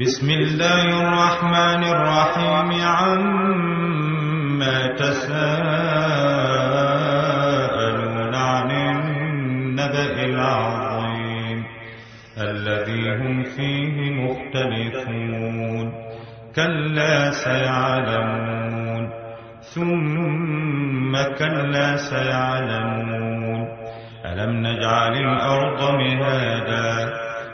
بسم الله الرحمن الرحيم عما تساءلون عن النبأ العظيم الذي هم فيه مختلفون كلا سيعلمون ثم كلا سيعلمون ألم نجعل الأرض مهادا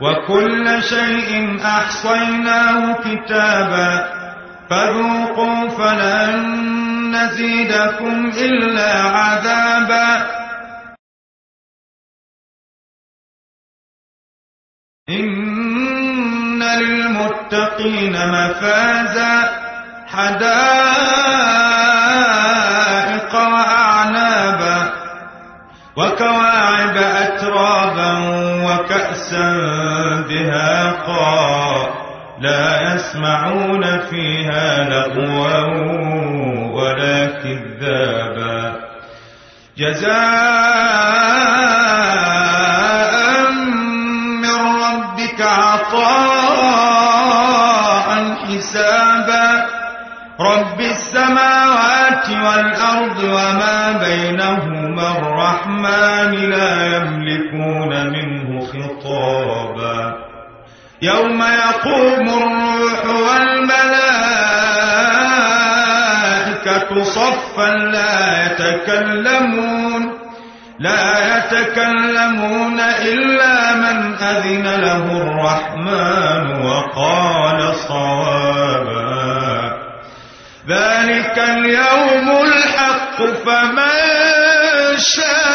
وكل شيء أحصيناه كتابا فذوقوا فلن نزيدكم إلا عذابا إن للمتقين مفازا حدائق وأعنابا وكواعب أترابا وكأسا دهاقا لا يسمعون فيها لغوا ولا كذابا. جزاء من ربك عطاء حسابا. رب السماوات والأرض وما بينهما الرحمن لا يملكون منه خطابا يوم يقوم الروح والملائكة صفا لا يتكلمون لا يتكلمون إلا من أذن له الرحمن وقال صوابا. ذلك اليوم الحق فمن شاء